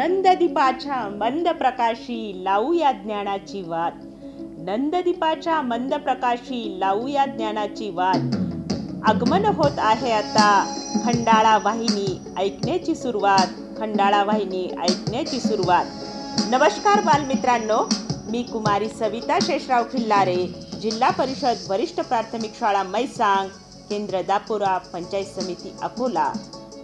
नंददीपाच्या मंद प्रकाशी लावूया ज्ञानाची वाद नंददीपाच्या मंद प्रकाशी लावूया ज्ञानाची वाद आगमन होत आहे आता खंडाळा वाहिनी ऐकण्याची सुरुवात. खंडाळा वाहिनी ऐकण्याची सुरुवात. नमस्कार बालमित्रांनो मी कुमारी सविता शेषराव खिल्लारे जिल्हा परिषद वरिष्ठ प्राथमिक शाळा मैसांग केंद्र दापोरा पंचायत समिती अकोला.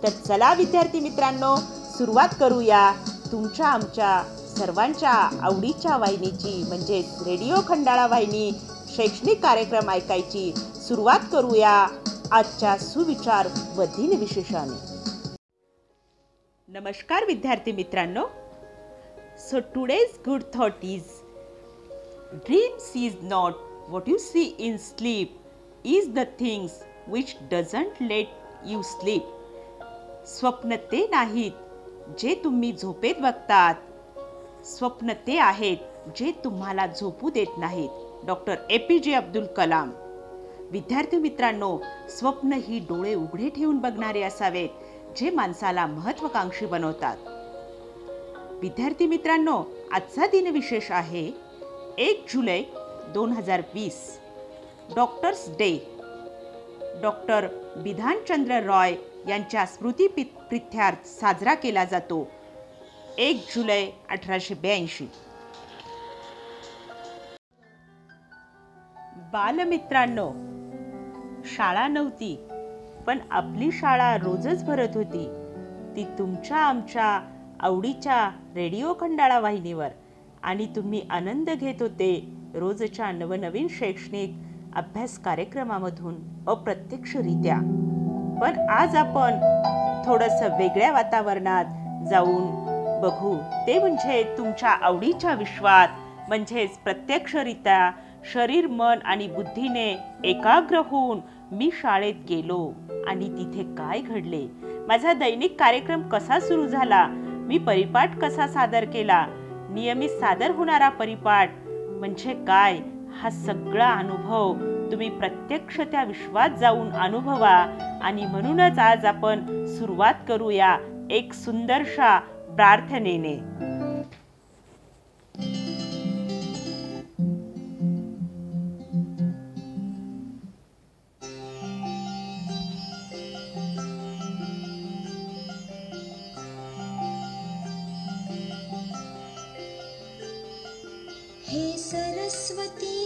तर चला विद्यार्थी मित्रांनो सुरुवात करूया तुमच्या आमच्या सर्वांच्या आवडीच्या वाहिनीची म्हणजेच रेडिओ खंडाळा वाहिनी शैक्षणिक कार्यक्रम ऐकायची सुरुवात करूया आजच्या सुविचार व दिनविशेषाने नमस्कार विद्यार्थी मित्रांनो. So today's good thought is dreams is not what you see in sleep is the things which doesn't let you sleep स्वप्न ते नाहीत जे तुम्ही झोपेत बघतात. स्वप्न ते आहेत जे तुम्हाला झोपू देत नाहीत. डॉक्टर ए पी जे अब्दुल कलाम. विद्यार्थी मित्रांनो स्वप्न ही डोळे उघडे ठेवून बघणारे असावेत जे माणसाला महत्वाकांक्षी बनवतात. विद्यार्थी मित्रांनो आजचा दिनविशेष आहे एक जुलै दोन हजार वीस doctors day. Doctor Bidhan Chandra Roy यांच्या स्मृती प्रित्यार्थ साजरा केला जातो. एक जुलै अठराशे ब्याऐंशी. बालमित्रांनो शाळा नव्हती पण आपली शाळा रोजच भरत होती. ती तुमच्या आमच्या आवडीच्या रेडिओ खंडाळा वाहिनीवर. आणि तुम्ही आनंद घेत होते रोजच्या नवनवीन शैक्षणिक अभ्यास कार्यक्रमामधून अप्रत्यक्षरित्या. पण आज आपण थोडंसं वेगळ्या वातावरणात जाऊन बघू. ते म्हणजे तुमच्या आवडीच्या विश्वात म्हणजेच प्रत्यक्षरित्या शरीर मन आणि बुद्धीने एकाग्र होऊन मी शाळेत गेलो. आणि तिथे काय घडले? माझा दैनिक कार्यक्रम कसा सुरू झाला? मी परिपाठ कसा सादर केला? नियमित सादर होणारा परिपाठ म्हणजे काय? हा सगळा अनुभव तुम्ही प्रत्यक्ष त्या विश्वात जाऊन अनुभवा आणि म्हणूनच आज आपण सुरुवात करूया एक सुंदरशा प्रार्थनेने. हे सरस्वती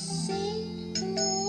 see.